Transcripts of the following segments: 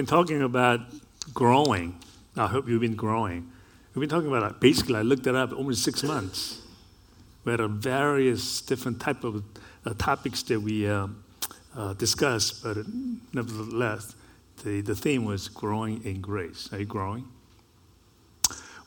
been talking about growing. I hope you've been growing. We've been talking about it. Basically, I looked it up almost six months. We had a various different type of uh, topics that we uh, uh, discussed, but nevertheless, the, the theme was growing in grace. Are you growing?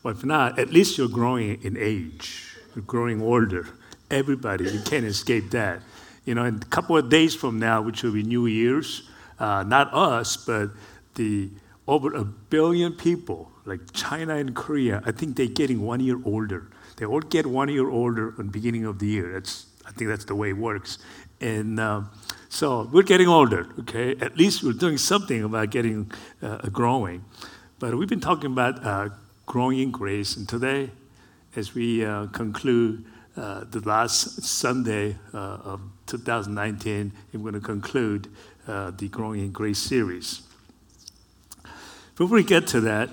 Well, if not, at least you're growing in age. You're growing older. Everybody, you can't escape that. You know, in a couple of days from now, which will be New Year's, uh, not us, but the over a billion people, like China and Korea, I think they're getting one year older. They all get one year older at the beginning of the year. That's, I think that's the way it works. And um, so we're getting older, okay? At least we're doing something about getting uh, growing. But we've been talking about uh, growing in grace. And today, as we uh, conclude uh, the last Sunday uh, of 2019, we're going to conclude uh, the Growing in Grace series. Before we get to that,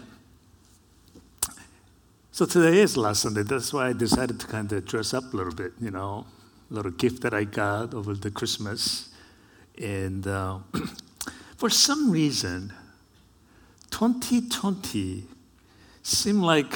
so today is last Sunday. That's why I decided to kind of dress up a little bit, you know, a little gift that I got over the Christmas. And uh, for some reason, 2020 seemed like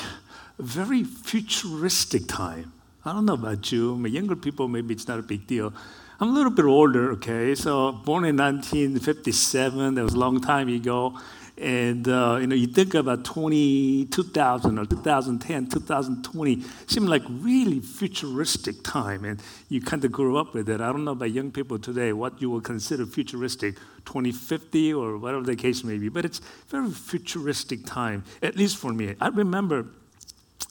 a very futuristic time. I don't know about you. My younger people, maybe it's not a big deal. I'm a little bit older, okay? So born in 1957, that was a long time ago. And uh, you know, you think about 20, 2000 or 2010, 2020, seemed like really futuristic time, and you kind of grew up with it. I don't know about young people today what you will consider futuristic, 2050 or whatever the case may be, but it's very futuristic time, at least for me. I remember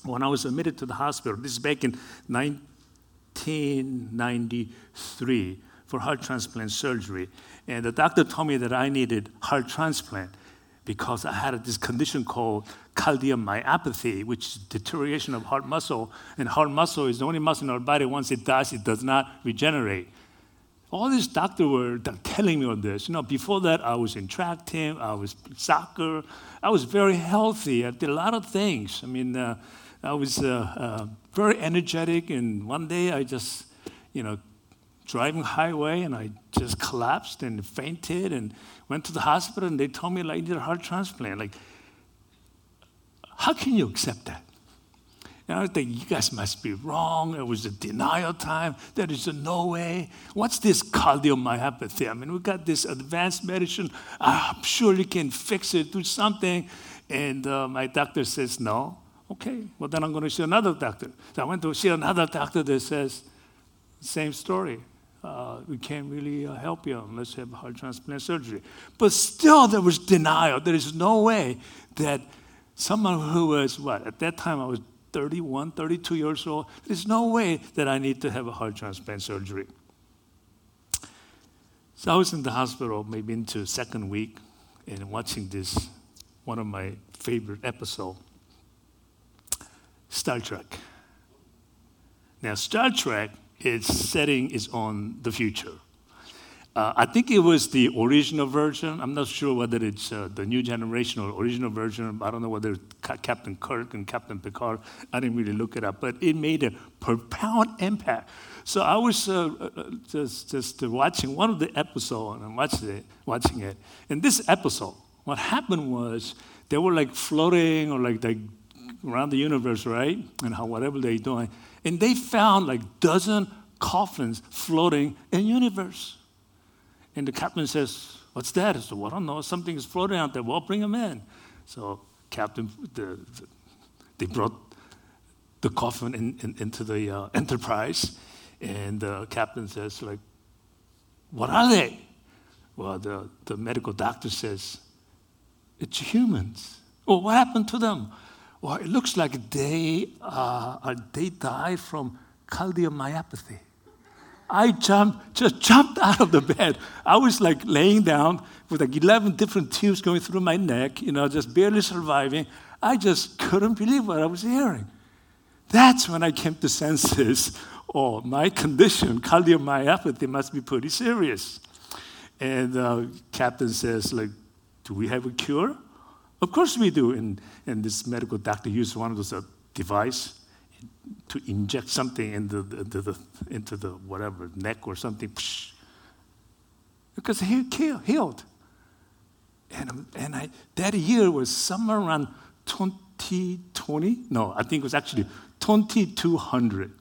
when I was admitted to the hospital. This is back in 1993 for heart transplant surgery, and the doctor told me that I needed heart transplant because I had this condition called cardiomyopathy, which is deterioration of heart muscle. And heart muscle is the only muscle in our body, once it dies, it does not regenerate. All these doctors were telling me all this. You know, before that, I was in track team, I was soccer, I was very healthy. I did a lot of things. I mean, uh, I was uh, uh, very energetic, and one day I just, you know, driving highway and I just collapsed and fainted and went to the hospital and they told me like I need a heart transplant. Like, how can you accept that? And I think you guys must be wrong. It was a denial time. There is a no way. What's this cardiomyopathy? I mean, we got this advanced medicine. I'm sure you can fix it, do something. And uh, my doctor says no. Okay, well then I'm going to see another doctor. So I went to see another doctor that says, same story uh, we can't really uh, help you unless you have a heart transplant surgery. But still, there was denial. There is no way that someone who was, what, at that time I was 31, 32 years old, there's no way that I need to have a heart transplant surgery. So I was in the hospital, maybe into second week, and watching this, one of my favorite episodes, Star Trek. Now, Star Trek its setting is on the future. Uh, I think it was the original version. I'm not sure whether it's uh, the new generation or original version. I don't know whether Captain Kirk and Captain Picard. I didn't really look it up, but it made a profound impact. So I was uh, uh just, just watching one of the episodes and watching it, watching it. In this episode, what happened was they were like floating or like, like around the universe, right? And how whatever they're doing. And they found like dozen coffins floating in universe. And the captain says, What's that? I said, Well, I don't know. Something is floating out there. Well, bring them in. So captain, the, the, they brought the coffin in, in, into the uh, Enterprise. And the captain says, like, what are they? Well, the, the medical doctor says, it's humans. Well, what happened to them? Well, it looks like they, uh, they died from cardiomyopathy. I jumped, just jumped out of the bed. I was like laying down with like 11 different tubes going through my neck, you know, just barely surviving. I just couldn't believe what I was hearing. That's when I came to senses, oh, my condition, cardiomyopathy, must be pretty serious. And uh, captain says, like, do we have a cure? Of course we do. And, and this medical doctor used one of those uh, device to inject something into the, into the, into the whatever, neck or something. Psh, because he healed. And, and I, that year was somewhere around 2020. No, I think it was actually 2200.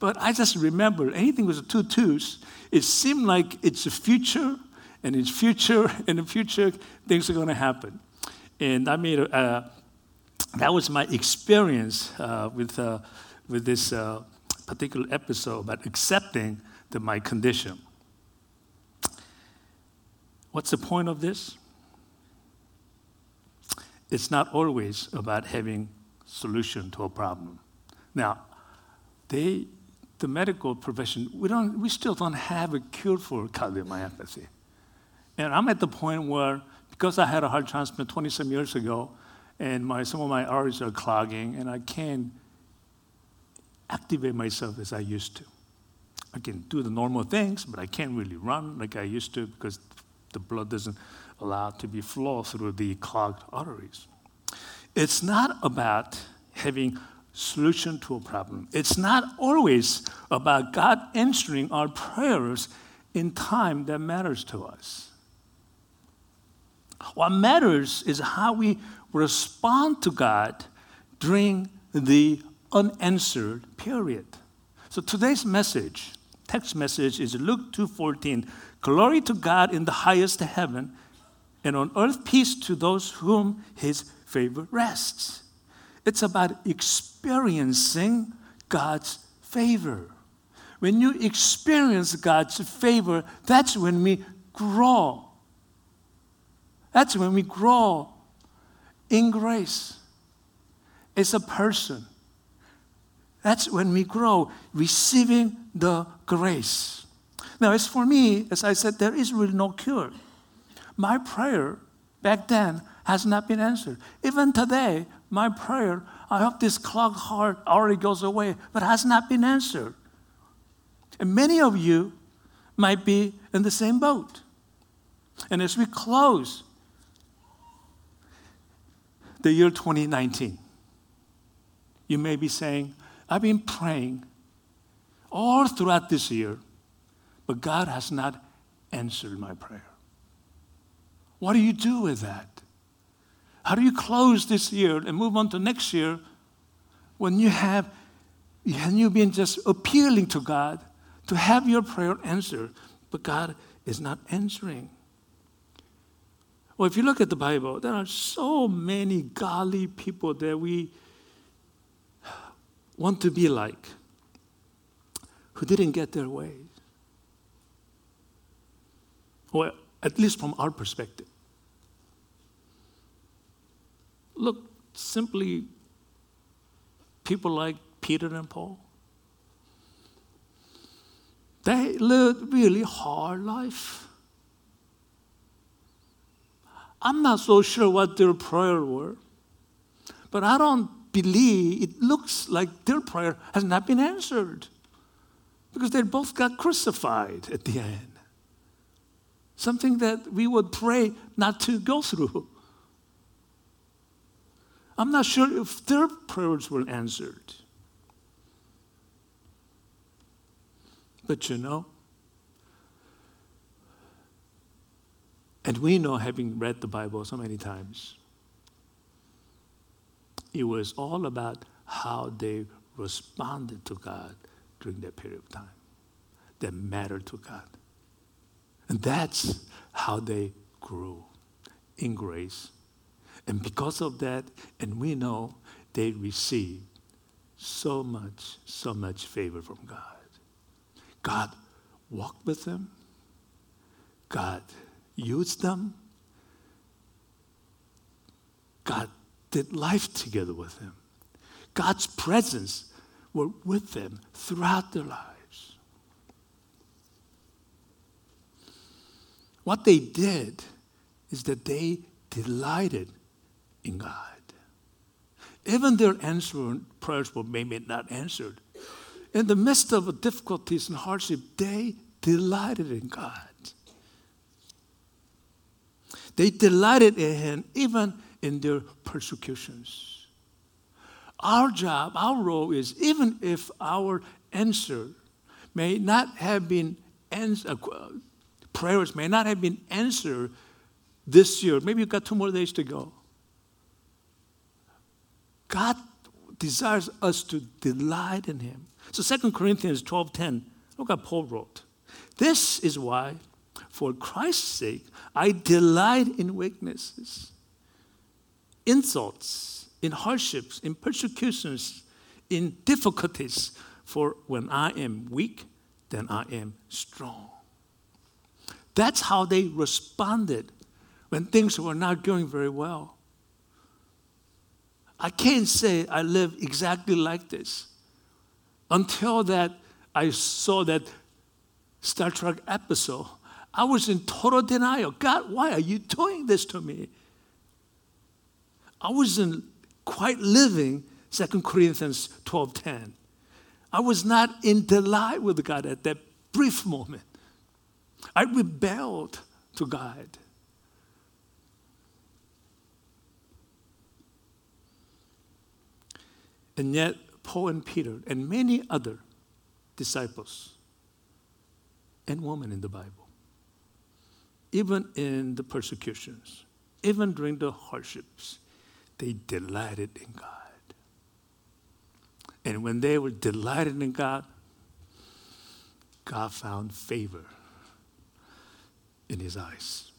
But I just remember anything with two twos, it seemed like it's a future, and it's future, and the future, things are going to happen. And I made uh, that was my experience uh, with, uh, with this uh, particular episode about accepting the, my condition. What's the point of this? It's not always about having solution to a problem. Now, they, the medical profession, we, don't, we still don't have a cure for cardiomyopathy. And I'm at the point where, because I had a heart transplant 20 some years ago, and my, some of my arteries are clogging, and I can't activate myself as I used to. I can do the normal things, but I can't really run like I used to because the blood doesn't allow to be flow through the clogged arteries. It's not about having solution to a problem. It's not always about God answering our prayers in time that matters to us. What matters is how we respond to God during the unanswered period. So today's message, text message is Luke 2:14. Glory to God in the highest heaven, and on earth peace to those whom his favor rests. It's about experiencing God's favor. When you experience God's favor, that's when we grow. That's when we grow in grace as a person. That's when we grow, receiving the grace. Now, as for me, as I said, there is really no cure. My prayer back then has not been answered. Even today, my prayer, I hope this clogged heart already goes away, but has not been answered. And many of you might be in the same boat. And as we close the year 2019, you may be saying, I've been praying all throughout this year, but God has not answered my prayer. What do you do with that? How do you close this year and move on to next year when you have and you've been just appealing to God to have your prayer answered, but God is not answering? Well, if you look at the Bible, there are so many godly people that we want to be like who didn't get their way. Or at least from our perspective. Look, simply people like Peter and Paul. They lived really hard life. I'm not so sure what their prayer were, but I don't believe it looks like their prayer has not been answered because they both got crucified at the end. Something that we would pray not to go through. I'm not sure if their prayers were answered. But you know, and we know, having read the Bible so many times, it was all about how they responded to God during that period of time that mattered to God. And that's how they grew in grace. And because of that, and we know they received so much, so much favor from God. God walked with them, God used them, God did life together with them. God's presence were with them throughout their lives. What they did is that they delighted in God. Even their answered prayers were maybe not answered. In the midst of difficulties and hardship, they delighted in God. They delighted in Him even in their persecutions. Our job, our role is even if our answer may not have been answered, uh, prayers may not have been answered this year, maybe you've got two more days to go. God desires us to delight in him. So 2 Corinthians 12:10, look what Paul wrote. This is why, for Christ's sake, I delight in weaknesses, insults, in hardships, in persecutions, in difficulties. For when I am weak, then I am strong. That's how they responded when things were not going very well. I can't say I live exactly like this until that I saw that Star Trek episode. I was in total denial. God, why are you doing this to me? I wasn't quite living 2 Corinthians 12:10. I was not in delight with God at that brief moment. I rebelled to God. And yet, Paul and Peter and many other disciples and women in the Bible, even in the persecutions, even during the hardships, they delighted in God. And when they were delighted in God, God found favor in his eyes.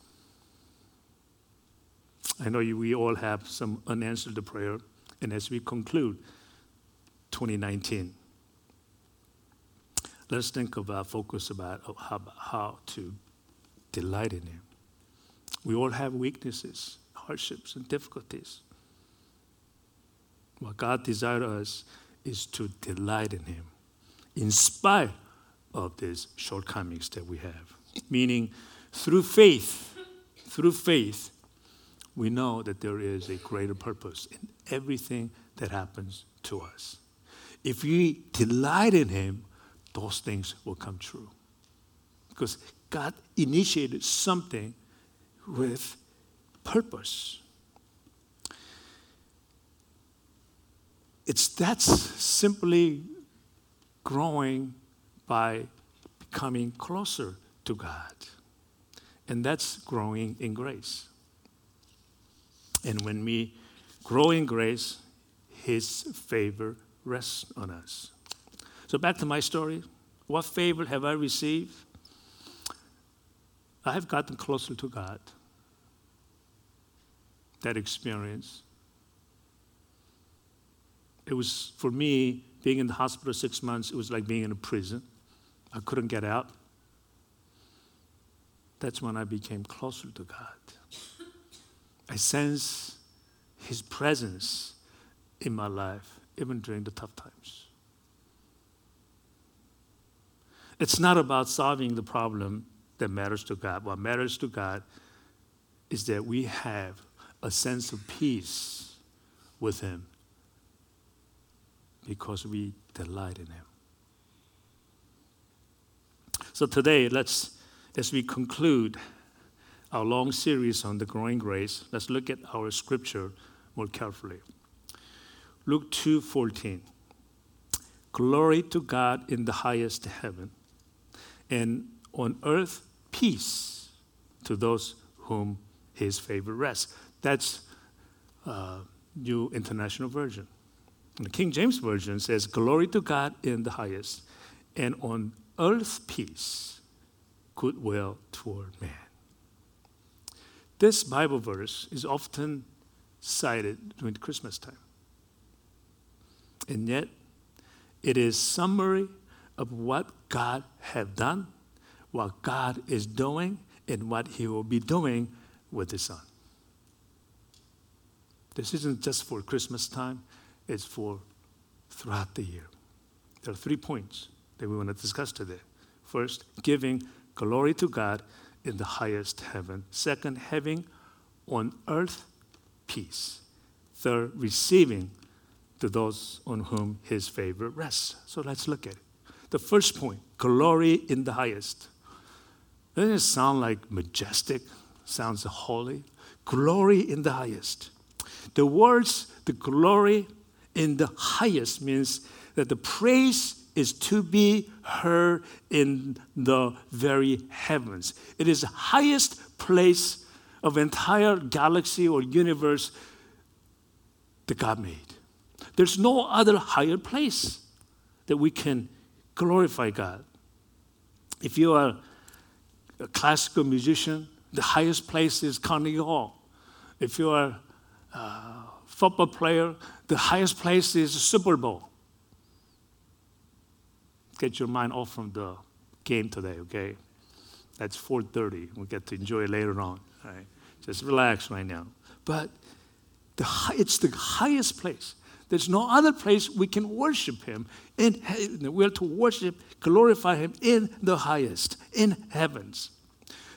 I know you, we all have some unanswered prayer, and as we conclude 2019, let's think about focus about how, how to delight in him. We all have weaknesses, hardships, and difficulties. What God desires us is to delight in him in spite of these shortcomings that we have. Meaning, through faith, through faith, we know that there is a greater purpose in everything that happens to us. If we delight in Him, those things will come true. Because God initiated something with purpose. It's that's simply growing by becoming closer to God. And that's growing in grace. And when we grow in grace, His favor rests on us. So, back to my story. What favor have I received? I have gotten closer to God. That experience. It was, for me, being in the hospital six months, it was like being in a prison. I couldn't get out that's when I became closer to God. I sense His presence in my life, even during the tough times. It's not about solving the problem that matters to God. What matters to God is that we have a sense of peace with Him because we delight in Him. So today, let's as we conclude our long series on the growing grace, let's look at our scripture more carefully. Luke 2:14. Glory to God in the highest heaven, and on earth peace to those whom his favor rests. That's uh, New International Version. And the King James Version says, Glory to God in the highest, and on earth peace goodwill toward man. This Bible verse is often cited during Christmas time. And yet, it is summary of what God have done, what God is doing, and what he will be doing with his son. This isn't just for Christmas time, it's for throughout the year. There are three points that we want to discuss today. First, giving Glory to God in the highest heaven. Second, having on earth peace. Third, receiving to those on whom his favor rests. So let's look at it. The first point glory in the highest. Doesn't it sound like majestic? Sounds holy. Glory in the highest. The words, the glory in the highest, means that the praise is to be heard in the very heavens. It is the highest place of entire galaxy or universe that God made. There's no other higher place that we can glorify God. If you are a classical musician, the highest place is Carnegie Hall. If you are a football player, the highest place is Super Bowl. Get your mind off from the game today, okay? That's 4:30. We'll get to enjoy it later on. Just relax right now. But the, it's the highest place. There's no other place we can worship Him. In, we're to worship, glorify Him in the highest, in heavens.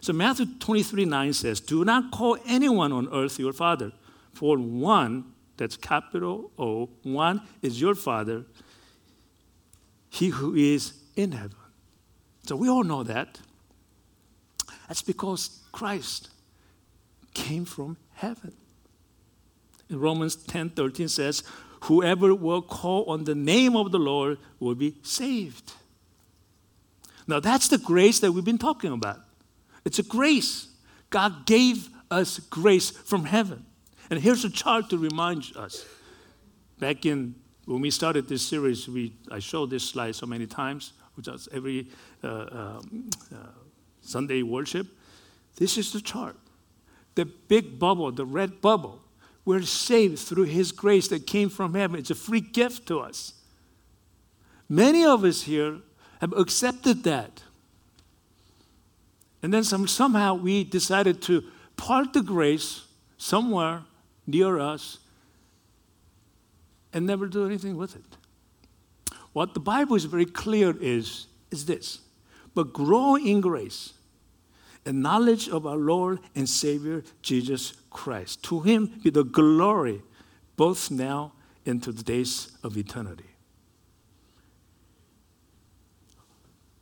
So Matthew 23 9 says, Do not call anyone on earth your father, for one, that's capital O, one is your father, he who is in heaven. So we all know that. That's because Christ came from heaven. In Romans 10 13 says, Whoever will call on the name of the Lord will be saved. Now, that's the grace that we've been talking about. It's a grace. God gave us grace from heaven. And here's a chart to remind us. Back in when we started this series, we, I showed this slide so many times, which is every uh, um, uh, Sunday worship. This is the chart. The big bubble, the red bubble, we're saved through His grace that came from heaven. It's a free gift to us. Many of us here have accepted that. And then some, somehow we decided to part the grace somewhere near us and never do anything with it. What the Bible is very clear is, is this. But grow in grace and knowledge of our Lord and Savior Jesus Christ. To him be the glory both now and to the days of eternity.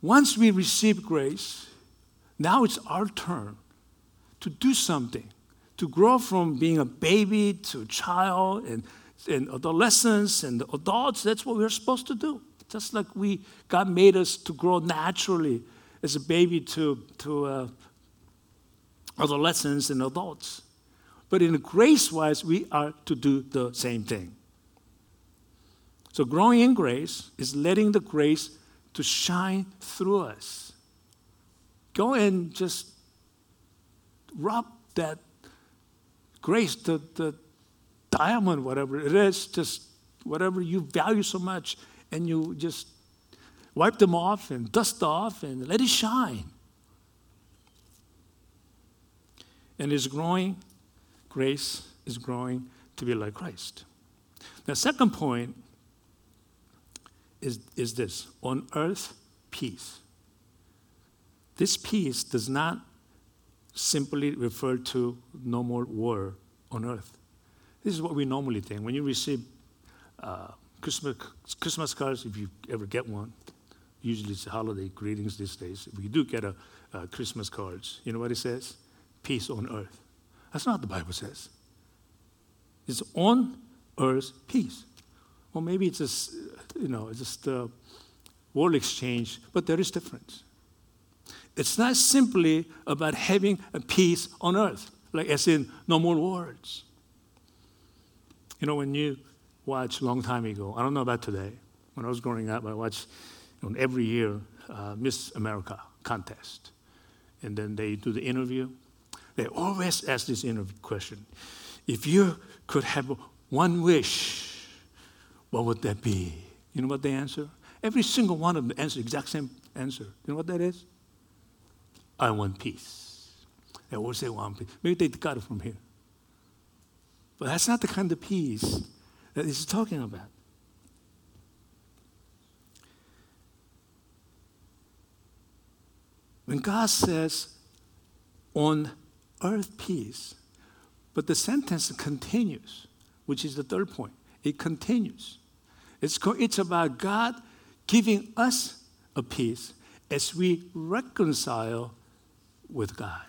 Once we receive grace, now it's our turn to do something, to grow from being a baby to a child and, and adolescence and adults. That's what we're supposed to do. Just like we, God made us to grow naturally as a baby to, to uh, adolescents and adults. But in grace wise, we are to do the same thing. So growing in grace is letting the grace to shine through us. Go and just rub that grace, the, the diamond, whatever it is, just whatever you value so much, and you just wipe them off and dust off and let it shine. And is growing, grace is growing to be like Christ. The second point is, is this on earth, peace. This peace does not simply refer to no more war on earth. This is what we normally think. When you receive uh, Christmas, Christmas cards, if you ever get one, usually it's holiday greetings these days. If you do get a, a Christmas cards, you know what it says? Peace on earth. That's not what the Bible says. It's on earth peace. Well, maybe it's just, you know, it's just a world exchange, but there is difference. It's not simply about having a peace on earth, like as in no more wars. You know, when you watch long time ago, I don't know about today, when I was growing up, I watched you know, every year uh, Miss America contest. And then they do the interview, they always ask this interview question If you could have one wish, what would that be? You know what they answer? Every single one of them answer the exact same answer. You know what that is? I want peace. They always say one peace. Maybe they got it from here. But that's not the kind of peace that he's talking about. When God says, on earth peace. But the sentence continues, which is the third point. It continues. It's, it's about God giving us a peace as we reconcile with God.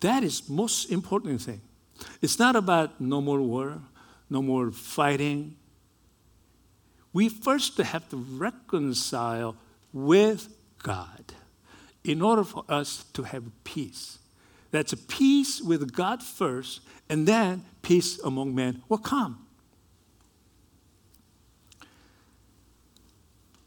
That is most important thing. It's not about no more war, no more fighting. We first have to reconcile with God in order for us to have peace. That's a peace with God first, and then peace among men will come.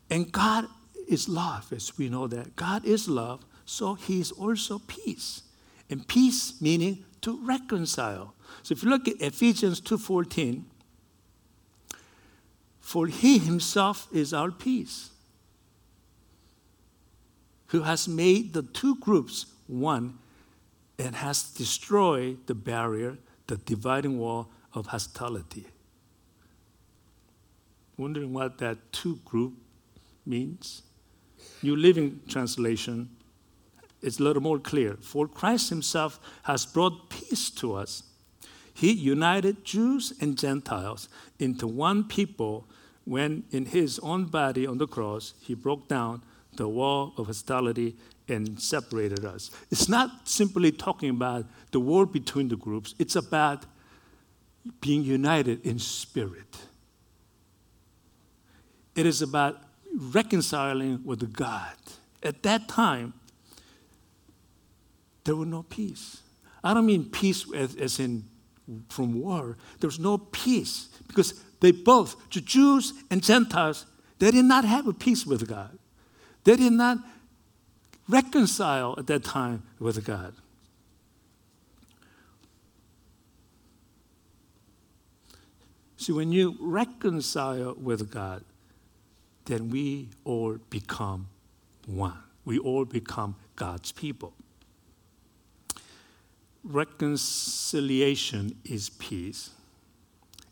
And God is love, as we know that. God is love, so He is also peace. And peace meaning to reconcile. So if you look at Ephesians 2:14, for he himself is our peace, who has made the two groups one and has destroyed the barrier, the dividing wall of hostility. Wondering what that two group means? New Living Translation is a little more clear. For Christ himself has brought peace to us. He united Jews and Gentiles into one people when, in his own body on the cross, he broke down the wall of hostility and separated us. It's not simply talking about the war between the groups, it's about being united in spirit. It is about reconciling with God. At that time, there was no peace. I don't mean peace as, as in from war. There was no peace because they both, the Jews and Gentiles, they did not have a peace with God. They did not reconcile at that time with God. See, when you reconcile with God, then we all become one. We all become God's people. Reconciliation is peace,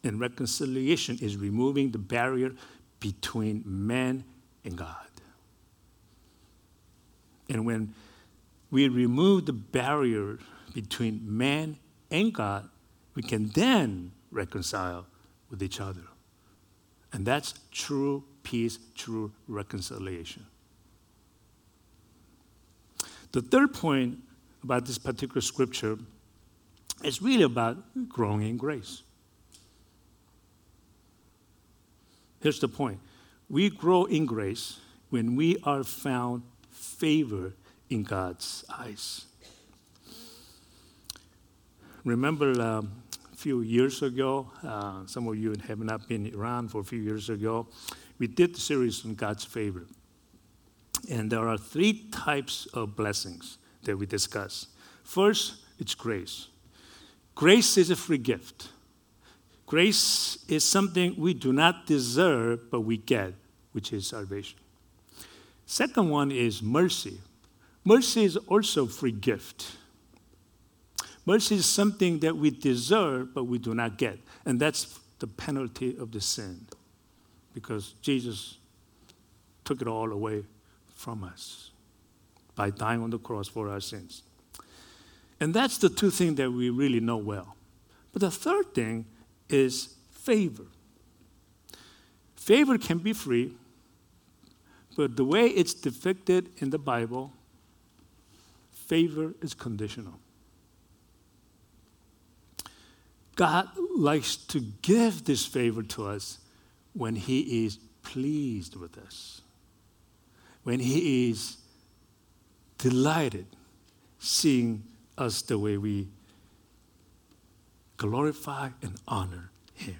and reconciliation is removing the barrier between man and God. And when we remove the barrier between man and God, we can then reconcile with each other. And that's true peace, true reconciliation. The third point about this particular scripture is really about growing in grace. Here's the point we grow in grace when we are found favor in God's eyes. Remember um, a few years ago, uh, some of you have not been around for a few years ago, we did the series on God's favor. And there are three types of blessings that we discuss. First, it's grace. Grace is a free gift. Grace is something we do not deserve, but we get, which is salvation. Second one is mercy. Mercy is also a free gift. Mercy is something that we deserve, but we do not get. And that's the penalty of the sin. Because Jesus took it all away from us by dying on the cross for our sins. And that's the two things that we really know well. But the third thing is favor. Favor can be free, but the way it's depicted in the Bible, favor is conditional. God likes to give this favor to us when He is pleased with us, when He is delighted seeing us the way we glorify and honor Him.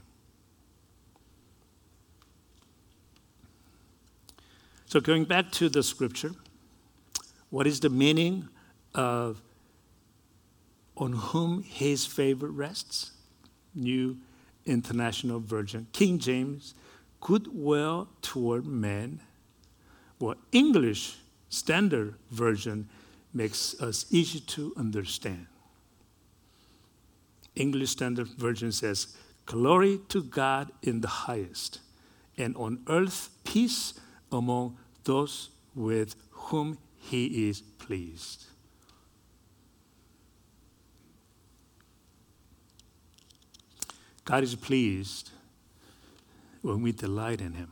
So, going back to the scripture, what is the meaning of on whom his favor rests? New International Version. King James, goodwill toward men. Well, English Standard Version makes us easy to understand. English Standard Version says, Glory to God in the highest, and on earth peace among those with whom he is pleased. God is pleased when we delight in him.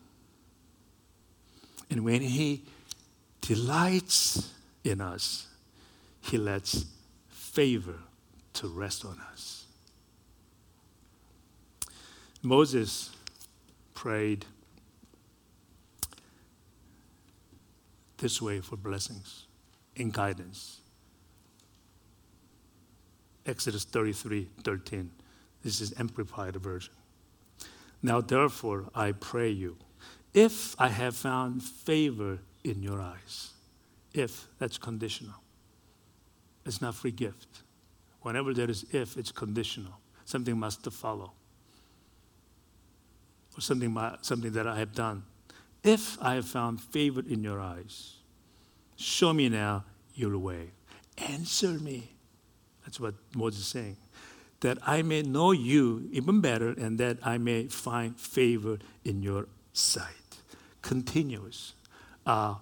And when he delights in us, he lets favor to rest on us. Moses prayed this way for blessings and guidance. Exodus 33 13. This is amplified version. Now, therefore, I pray you, if I have found favor in your eyes, if, that's conditional. It's not free gift. Whenever there is if, it's conditional. Something must follow. Or something, something that I have done. If I have found favor in your eyes, show me now your way. Answer me. That's what Moses is saying. That I may know you even better and that I may find favor in your sight. Continuous. Uh,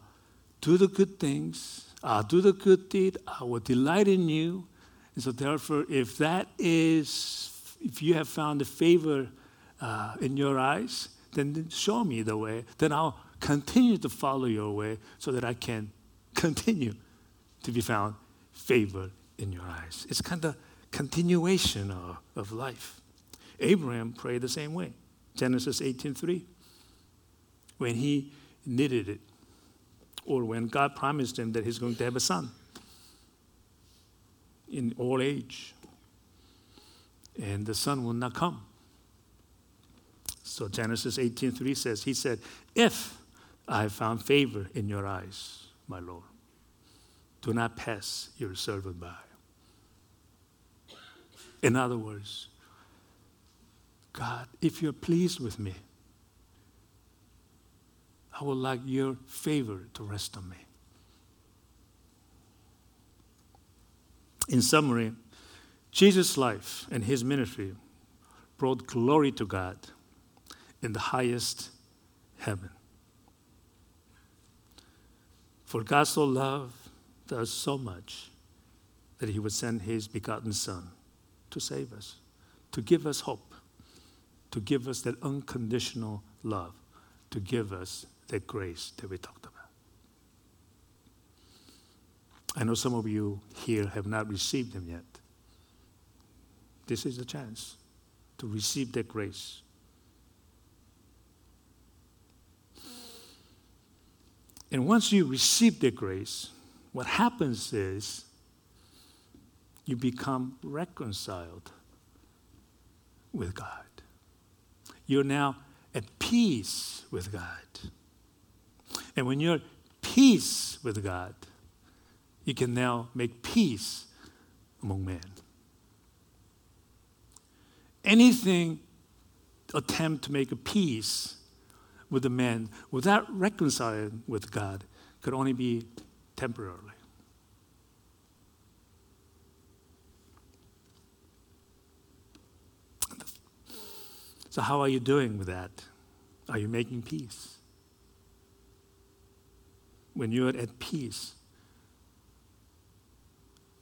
do the good things, uh, do the good deed, I will delight in you. And so, therefore, if that is, if you have found the favor uh, in your eyes, then show me the way. Then I'll continue to follow your way so that I can continue to be found favor in your eyes. It's kind of continuation of, of life. Abraham prayed the same way. Genesis 18:3. When he knitted it, or when God promised him that he's going to have a son in old age, and the son will not come. So Genesis 18:3 says, He said, If I have found favor in your eyes, my Lord, do not pass your servant by. In other words, God, if you're pleased with me, I would like your favor to rest on me. In summary, Jesus' life and his ministry brought glory to God in the highest heaven. For God so loved us so much that he would send his begotten Son to save us, to give us hope, to give us that unconditional love, to give us that grace that we talked about. I know some of you here have not received them yet. This is the chance to receive that grace. And once you receive the grace, what happens is you become reconciled with God. You're now at peace with God. And when you're at peace with God, you can now make peace among men. Anything attempt to make a peace with the man without reconciling with God could only be temporarily. So, how are you doing with that? Are you making peace? When you're at peace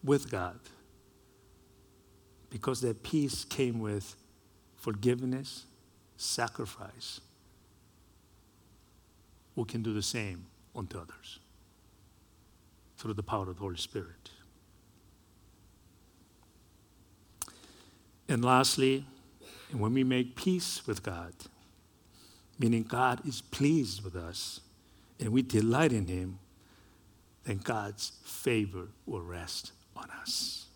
with God, because that peace came with forgiveness, sacrifice, we can do the same unto others through the power of the Holy Spirit. And lastly, when we make peace with God, meaning God is pleased with us and we delight in Him, then God's favor will rest on us.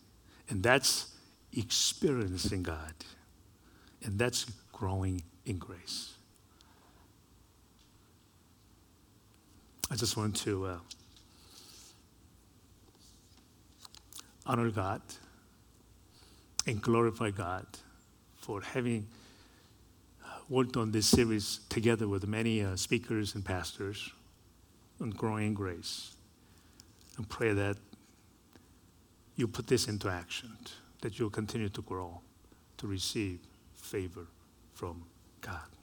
And that's experiencing God, and that's growing in grace. I just want to. Uh, honor God and glorify God for having uh, worked on this series together with many uh, speakers and pastors on growing grace. And pray that you put this into action, that you'll continue to grow, to receive favor from God.